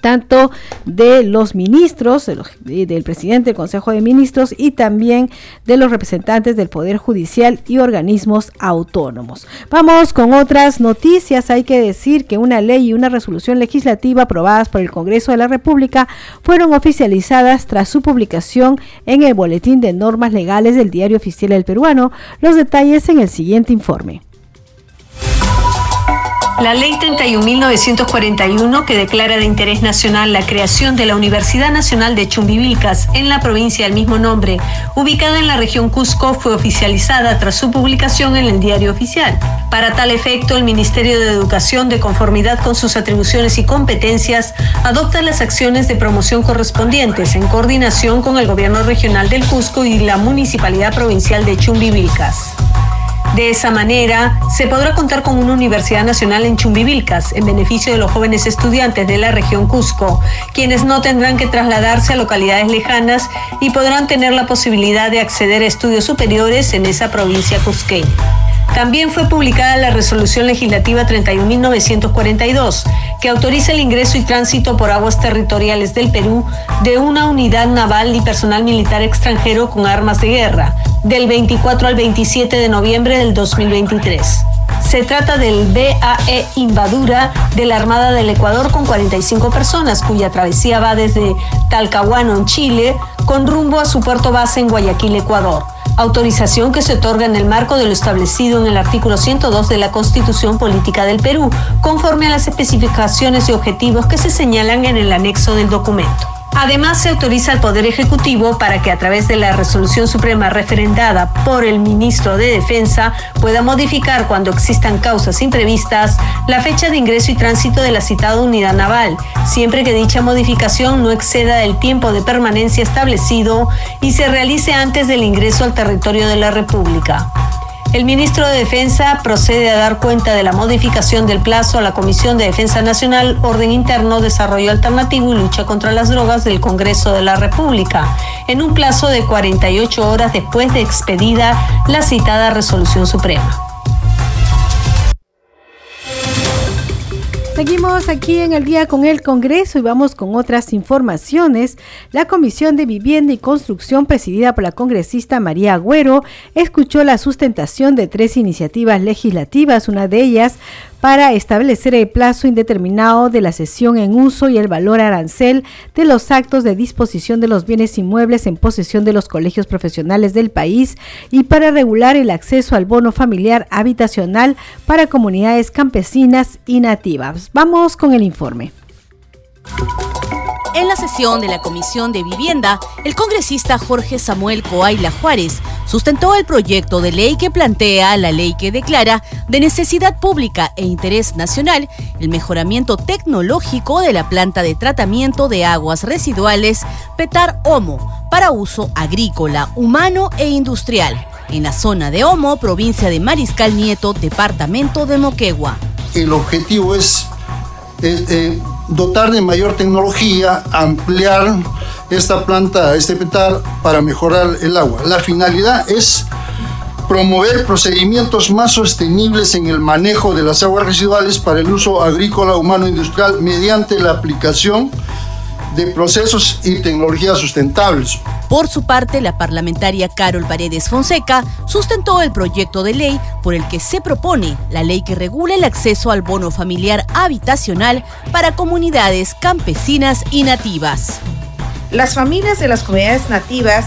tanto de los ministros, del presidente del Consejo de Ministros y también de los representantes del Poder Judicial y organismos autónomos. Vamos con otras noticias. Hay que decir que una ley y una resolución legislativa aprobadas por el Congreso de la República fueron oficializadas tras su publicación en el Boletín de Normas Legales del Diario Oficial del Peruano. Los detalles en el siguiente informe. La Ley 31.941, que declara de interés nacional la creación de la Universidad Nacional de Chumbivilcas en la provincia del mismo nombre, ubicada en la región Cusco, fue oficializada tras su publicación en el Diario Oficial. Para tal efecto, el Ministerio de Educación, de conformidad con sus atribuciones y competencias, adopta las acciones de promoción correspondientes en coordinación con el Gobierno Regional del Cusco y la Municipalidad Provincial de Chumbivilcas. De esa manera, se podrá contar con una Universidad Nacional en Chumbivilcas, en beneficio de los jóvenes estudiantes de la región Cusco, quienes no tendrán que trasladarse a localidades lejanas y podrán tener la posibilidad de acceder a estudios superiores en esa provincia cusqueña. También fue publicada la Resolución Legislativa 31.942, que autoriza el ingreso y tránsito por aguas territoriales del Perú de una unidad naval y personal militar extranjero con armas de guerra, del 24 al 27 de noviembre del 2023. Se trata del BAE Invadura de la Armada del Ecuador con 45 personas, cuya travesía va desde Talcahuano, en Chile, con rumbo a su puerto base en Guayaquil, Ecuador autorización que se otorga en el marco de lo establecido en el artículo 102 de la Constitución Política del Perú, conforme a las especificaciones y objetivos que se señalan en el anexo del documento. Además, se autoriza al Poder Ejecutivo para que a través de la resolución suprema referendada por el ministro de Defensa pueda modificar cuando existan causas imprevistas la fecha de ingreso y tránsito de la citada unidad naval, siempre que dicha modificación no exceda el tiempo de permanencia establecido y se realice antes del ingreso al territorio de la República. El ministro de Defensa procede a dar cuenta de la modificación del plazo a la Comisión de Defensa Nacional, Orden Interno, Desarrollo Alternativo y Lucha contra las Drogas del Congreso de la República, en un plazo de 48 horas después de expedida la citada resolución suprema. Seguimos aquí en el día con el Congreso y vamos con otras informaciones. La Comisión de Vivienda y Construcción, presidida por la congresista María Agüero, escuchó la sustentación de tres iniciativas legislativas, una de ellas para establecer el plazo indeterminado de la cesión en uso y el valor arancel de los actos de disposición de los bienes inmuebles en posesión de los colegios profesionales del país y para regular el acceso al bono familiar habitacional para comunidades campesinas y nativas. Vamos con el informe. En la sesión de la Comisión de Vivienda, el congresista Jorge Samuel Coaila Juárez sustentó el proyecto de ley que plantea la ley que declara de necesidad pública e interés nacional el mejoramiento tecnológico de la planta de tratamiento de aguas residuales Petar Homo para uso agrícola, humano e industrial en la zona de Homo, provincia de Mariscal Nieto, departamento de Moquegua. El objetivo es, eh, dotar de mayor tecnología, ampliar esta planta, este petar, para mejorar el agua. La finalidad es promover procedimientos más sostenibles en el manejo de las aguas residuales para el uso agrícola, humano e industrial mediante la aplicación de procesos y tecnologías sustentables. Por su parte, la parlamentaria Carol Paredes Fonseca sustentó el proyecto de ley por el que se propone la ley que regula el acceso al bono familiar habitacional para comunidades campesinas y nativas. Las familias de las comunidades nativas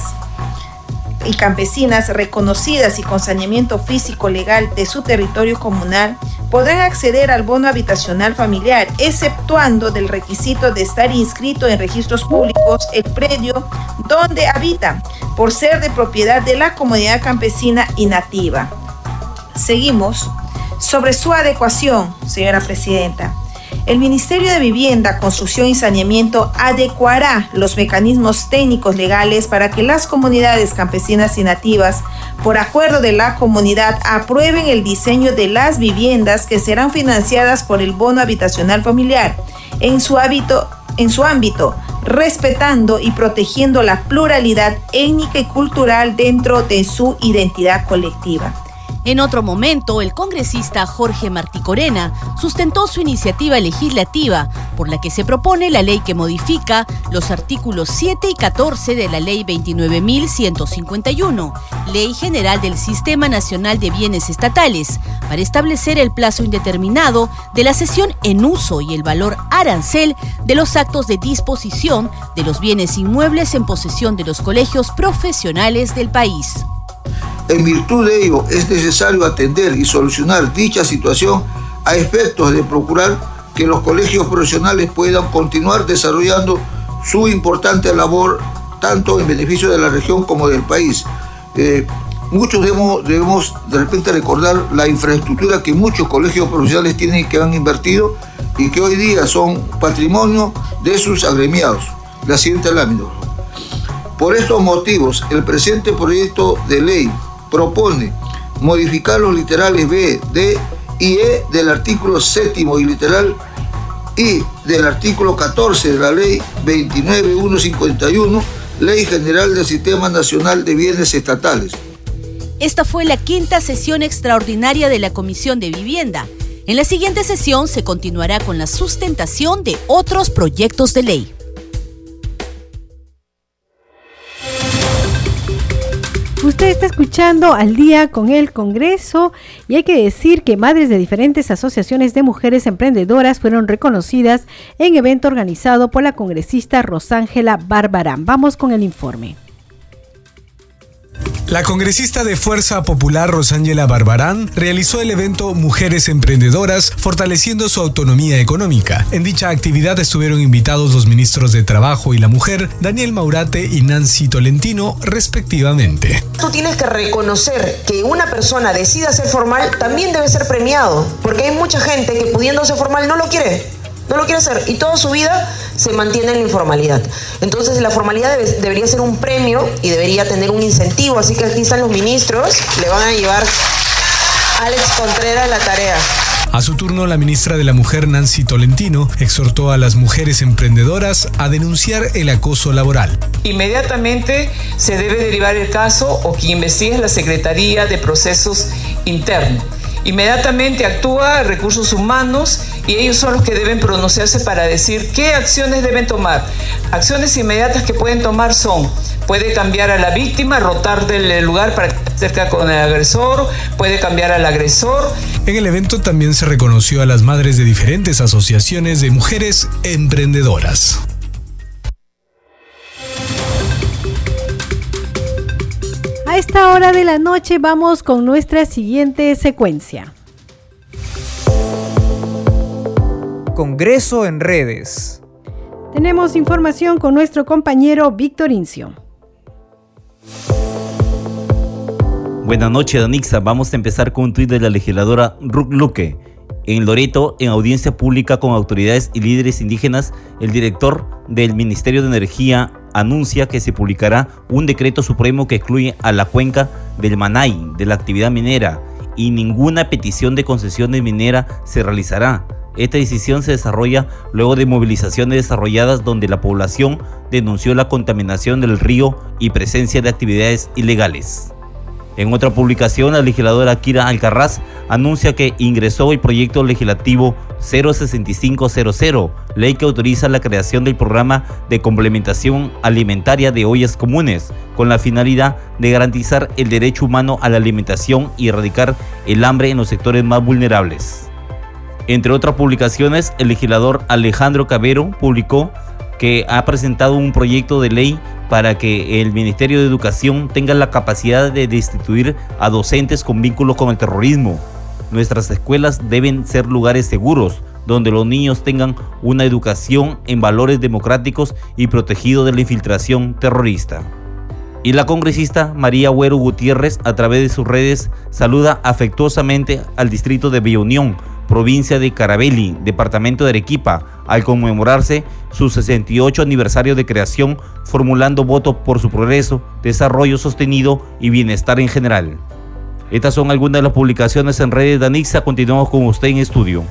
y campesinas reconocidas y con saneamiento físico legal de su territorio comunal podrán acceder al bono habitacional familiar, exceptuando del requisito de estar inscrito en registros públicos el predio donde habitan, por ser de propiedad de la comunidad campesina y nativa. Seguimos. Sobre su adecuación, señora Presidenta. El Ministerio de Vivienda, Construcción y Saneamiento adecuará los mecanismos técnicos legales para que las comunidades campesinas y nativas, por acuerdo de la comunidad, aprueben el diseño de las viviendas que serán financiadas por el bono habitacional familiar en su, en su ámbito, respetando y protegiendo la pluralidad étnica y cultural dentro de su identidad colectiva. En otro momento, el congresista Jorge Martí Corena sustentó su iniciativa legislativa por la que se propone la ley que modifica los artículos 7 y 14 de la Ley 29.151, Ley General del Sistema Nacional de Bienes Estatales, para establecer el plazo indeterminado de la cesión en uso y el valor arancel de los actos de disposición de los bienes inmuebles en posesión de los colegios profesionales del país. En virtud de ello, es necesario atender y solucionar dicha situación a efectos de procurar que los colegios profesionales puedan continuar desarrollando su importante labor tanto en beneficio de la región como del país. Eh, muchos debemos, debemos de repente recordar la infraestructura que muchos colegios profesionales tienen y que han invertido y que hoy día son patrimonio de sus agremiados. La siguiente lámina. Por estos motivos, el presente proyecto de ley propone modificar los literales B, D y E del artículo séptimo y literal I del artículo 14 de la ley 29151, Ley General del Sistema Nacional de Bienes Estatales. Esta fue la quinta sesión extraordinaria de la Comisión de Vivienda. En la siguiente sesión se continuará con la sustentación de otros proyectos de ley. Usted está escuchando al día con el Congreso y hay que decir que madres de diferentes asociaciones de mujeres emprendedoras fueron reconocidas en evento organizado por la congresista Rosángela Barbarán. Vamos con el informe. La congresista de Fuerza Popular Rosángela Barbarán realizó el evento Mujeres Emprendedoras fortaleciendo su autonomía económica. En dicha actividad estuvieron invitados los ministros de Trabajo y la Mujer, Daniel Maurate y Nancy Tolentino, respectivamente. Tú tienes que reconocer que una persona decida ser formal también debe ser premiado, porque hay mucha gente que pudiendo ser formal no lo quiere no lo quiere hacer y toda su vida se mantiene en la informalidad. Entonces la formalidad debería ser un premio y debería tener un incentivo, así que aquí están los ministros, le van a llevar a Alex Contreras la tarea. A su turno, la ministra de la Mujer, Nancy Tolentino, exhortó a las mujeres emprendedoras a denunciar el acoso laboral. Inmediatamente se debe derivar el caso o quien investigue es la Secretaría de Procesos Internos. Inmediatamente actúa Recursos Humanos y ellos son los que deben pronunciarse para decir qué acciones deben tomar. Acciones inmediatas que pueden tomar son, puede cambiar a la víctima, rotar del lugar para que esté cerca con el agresor, puede cambiar al agresor. En el evento también se reconoció a las madres de diferentes asociaciones de mujeres emprendedoras. Esta hora de la noche vamos con nuestra siguiente secuencia. Congreso en redes. Tenemos información con nuestro compañero Víctor Incio. Buenas noches, Danixa. Vamos a empezar con un tuit de la legisladora Ruth Luque. En Loreto, en audiencia pública con autoridades y líderes indígenas, el director del Ministerio de Energía anuncia que se publicará un decreto supremo que excluye a la cuenca del Manay de la actividad minera y ninguna petición de concesiones minera se realizará. Esta decisión se desarrolla luego de movilizaciones desarrolladas donde la población denunció la contaminación del río y presencia de actividades ilegales. En otra publicación, la legisladora Kira Alcarraz anuncia que ingresó el proyecto legislativo 06500, ley que autoriza la creación del programa de complementación alimentaria de ollas comunes, con la finalidad de garantizar el derecho humano a la alimentación y erradicar el hambre en los sectores más vulnerables. Entre otras publicaciones, el legislador Alejandro Cabero publicó que ha presentado un proyecto de ley para que el Ministerio de Educación tenga la capacidad de destituir a docentes con vínculos con el terrorismo. Nuestras escuelas deben ser lugares seguros, donde los niños tengan una educación en valores democráticos y protegido de la infiltración terrorista. Y la congresista María Huero Gutiérrez, a través de sus redes, saluda afectuosamente al distrito de Villa provincia de Carabelli, departamento de Arequipa, al conmemorarse su 68 aniversario de creación, formulando voto por su progreso, desarrollo sostenido y bienestar en general. Estas son algunas de las publicaciones en redes de Anixa. Continuamos con usted en estudio.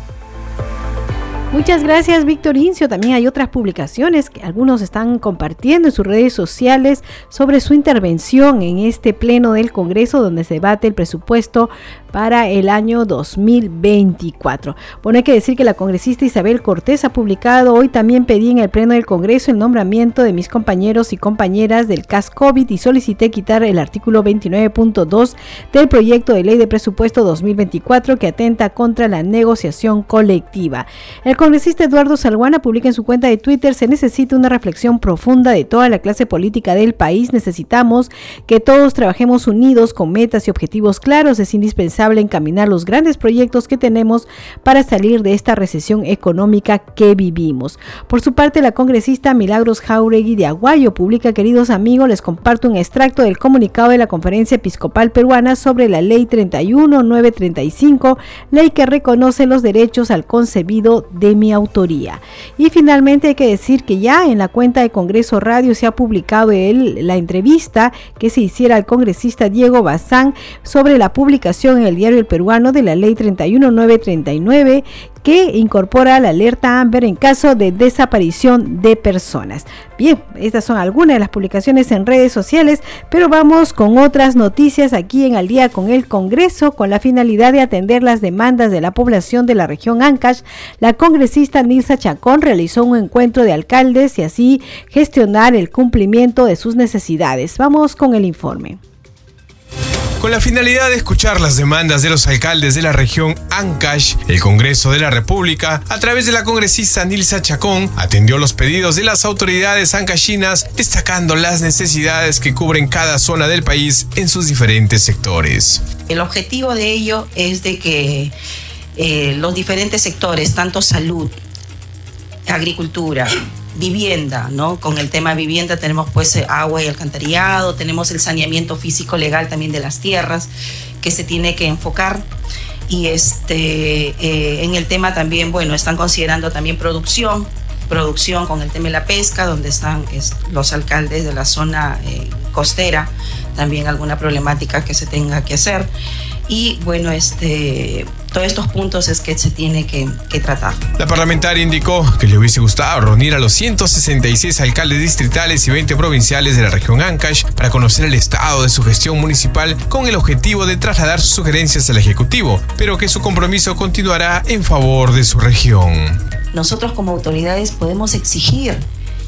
Muchas gracias, Víctor Incio. También hay otras publicaciones que algunos están compartiendo en sus redes sociales sobre su intervención en este pleno del Congreso donde se debate el presupuesto para el año 2024. Bueno, hay que decir que la congresista Isabel Cortés ha publicado hoy también pedí en el Pleno del Congreso el nombramiento de mis compañeros y compañeras del CAS COVID y solicité quitar el artículo 29.2 del proyecto de ley de presupuesto 2024 que atenta contra la negociación colectiva. El congresista Eduardo Salguana publica en su cuenta de Twitter se necesita una reflexión profunda de toda la clase política del país. Necesitamos que todos trabajemos unidos con metas y objetivos claros. Es indispensable encaminar los grandes proyectos que tenemos para salir de esta recesión económica que vivimos. Por su parte, la congresista Milagros Jauregui de Aguayo publica, queridos amigos, les comparto un extracto del comunicado de la Conferencia Episcopal Peruana sobre la Ley 31935, ley que reconoce los derechos al concebido de mi autoría. Y finalmente hay que decir que ya en la cuenta de Congreso Radio se ha publicado el, la entrevista que se hiciera al congresista Diego Bazán sobre la publicación en el diario El Peruano de la ley 31939 que incorpora la alerta Amber en caso de desaparición de personas. Bien, estas son algunas de las publicaciones en redes sociales, pero vamos con otras noticias aquí en Al día con el Congreso con la finalidad de atender las demandas de la población de la región Ancash. La congresista Nilsa Chacón realizó un encuentro de alcaldes y así gestionar el cumplimiento de sus necesidades. Vamos con el informe. Con la finalidad de escuchar las demandas de los alcaldes de la región Ancash, el Congreso de la República, a través de la congresista Nilsa Chacón, atendió los pedidos de las autoridades ancashinas, destacando las necesidades que cubren cada zona del país en sus diferentes sectores. El objetivo de ello es de que eh, los diferentes sectores, tanto salud, agricultura, vivienda, ¿no? Con el tema vivienda tenemos pues eh, agua y alcantarillado, tenemos el saneamiento físico legal también de las tierras que se tiene que enfocar y este eh, en el tema también bueno están considerando también producción producción con el tema de la pesca donde están los alcaldes de la zona eh, costera también alguna problemática que se tenga que hacer y bueno, este, todos estos puntos es que se tiene que, que, tratar. La parlamentaria indicó que le hubiese gustado reunir a los 166 alcaldes distritales y 20 provinciales de la región Ancash para conocer el estado de su gestión municipal con el objetivo de trasladar sus sugerencias al Ejecutivo, pero que su compromiso continuará en favor de su región. Nosotros como autoridades podemos exigir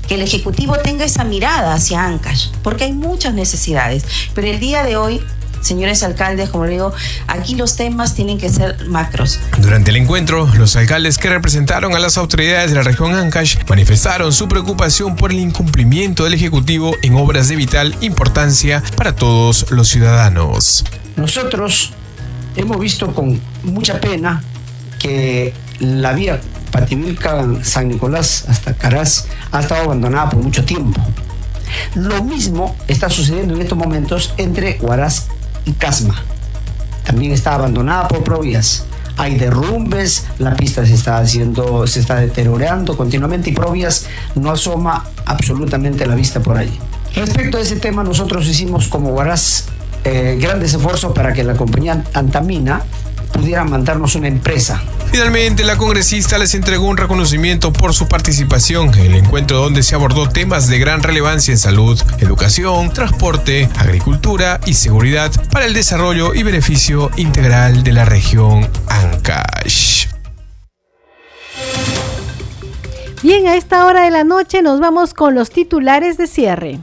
que el Ejecutivo tenga esa mirada hacia Ancash, porque hay muchas necesidades, pero el día de hoy señores alcaldes, como le digo, aquí los temas tienen que ser macros. Durante el encuentro, los alcaldes que representaron a las autoridades de la región Ancash manifestaron su preocupación por el incumplimiento del Ejecutivo en obras de vital importancia para todos los ciudadanos. Nosotros hemos visto con mucha pena que la vía Pativilca San Nicolás hasta Caraz ha estado abandonada por mucho tiempo. Lo mismo está sucediendo en estos momentos entre Huaraz y Casma. También está abandonada por Provías. Hay derrumbes, la pista se está haciendo, se está deteriorando continuamente y Provías no asoma absolutamente la vista por allí. Respecto a ese tema, nosotros hicimos como Guaraz eh, grandes esfuerzos para que la compañía Antamina pudiera mandarnos una empresa Finalmente, la congresista les entregó un reconocimiento por su participación en el encuentro donde se abordó temas de gran relevancia en salud, educación, transporte, agricultura y seguridad para el desarrollo y beneficio integral de la región Ancash. Bien, a esta hora de la noche nos vamos con los titulares de cierre.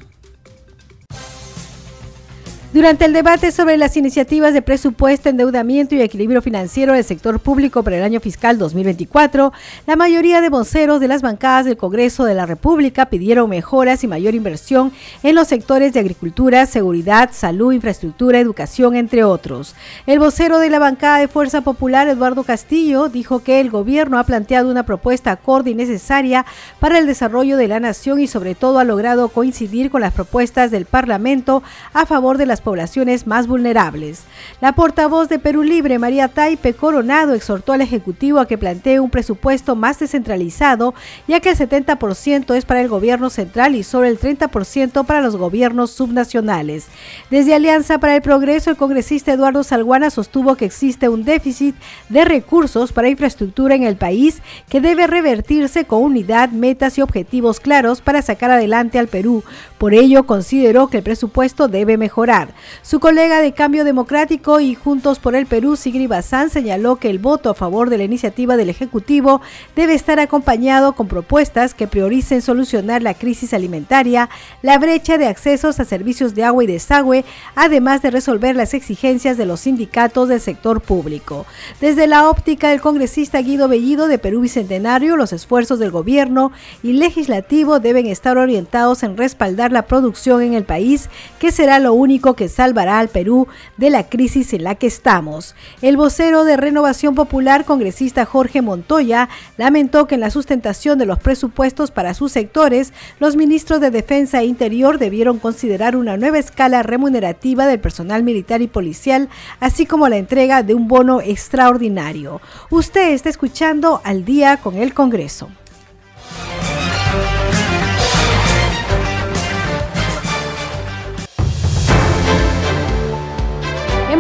Durante el debate sobre las iniciativas de presupuesto, endeudamiento y equilibrio financiero del sector público para el año fiscal 2024, la mayoría de voceros de las bancadas del Congreso de la República pidieron mejoras y mayor inversión en los sectores de agricultura, seguridad, salud, infraestructura, educación, entre otros. El vocero de la bancada de Fuerza Popular, Eduardo Castillo, dijo que el gobierno ha planteado una propuesta acorde y necesaria para el desarrollo de la nación y sobre todo ha logrado coincidir con las propuestas del Parlamento a favor de poblaciones más vulnerables. La portavoz de Perú Libre, María Taipe Coronado, exhortó al Ejecutivo a que plantee un presupuesto más descentralizado, ya que el 70% es para el gobierno central y solo el 30% para los gobiernos subnacionales. Desde Alianza para el Progreso, el congresista Eduardo Salguana sostuvo que existe un déficit de recursos para infraestructura en el país que debe revertirse con unidad, metas y objetivos claros para sacar adelante al Perú. Por ello, consideró que el presupuesto debe mejorar. Su colega de Cambio Democrático y Juntos por el Perú, Sigri Bazán, señaló que el voto a favor de la iniciativa del Ejecutivo debe estar acompañado con propuestas que prioricen solucionar la crisis alimentaria, la brecha de accesos a servicios de agua y desagüe, además de resolver las exigencias de los sindicatos del sector público. Desde la óptica del congresista Guido Bellido de Perú Bicentenario, los esfuerzos del gobierno y legislativo deben estar orientados en respaldar la producción en el país, que será lo único que que salvará al Perú de la crisis en la que estamos. El vocero de Renovación Popular, congresista Jorge Montoya, lamentó que en la sustentación de los presupuestos para sus sectores, los ministros de Defensa e Interior debieron considerar una nueva escala remunerativa del personal militar y policial, así como la entrega de un bono extraordinario. Usted está escuchando al día con el Congreso.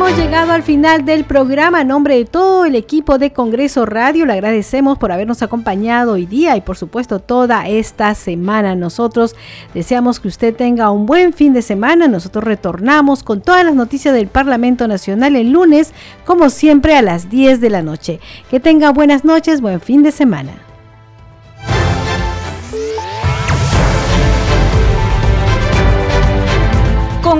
Hemos llegado al final del programa. A nombre de todo el equipo de Congreso Radio, le agradecemos por habernos acompañado hoy día y por supuesto toda esta semana. Nosotros deseamos que usted tenga un buen fin de semana. Nosotros retornamos con todas las noticias del Parlamento Nacional el lunes, como siempre a las 10 de la noche. Que tenga buenas noches, buen fin de semana.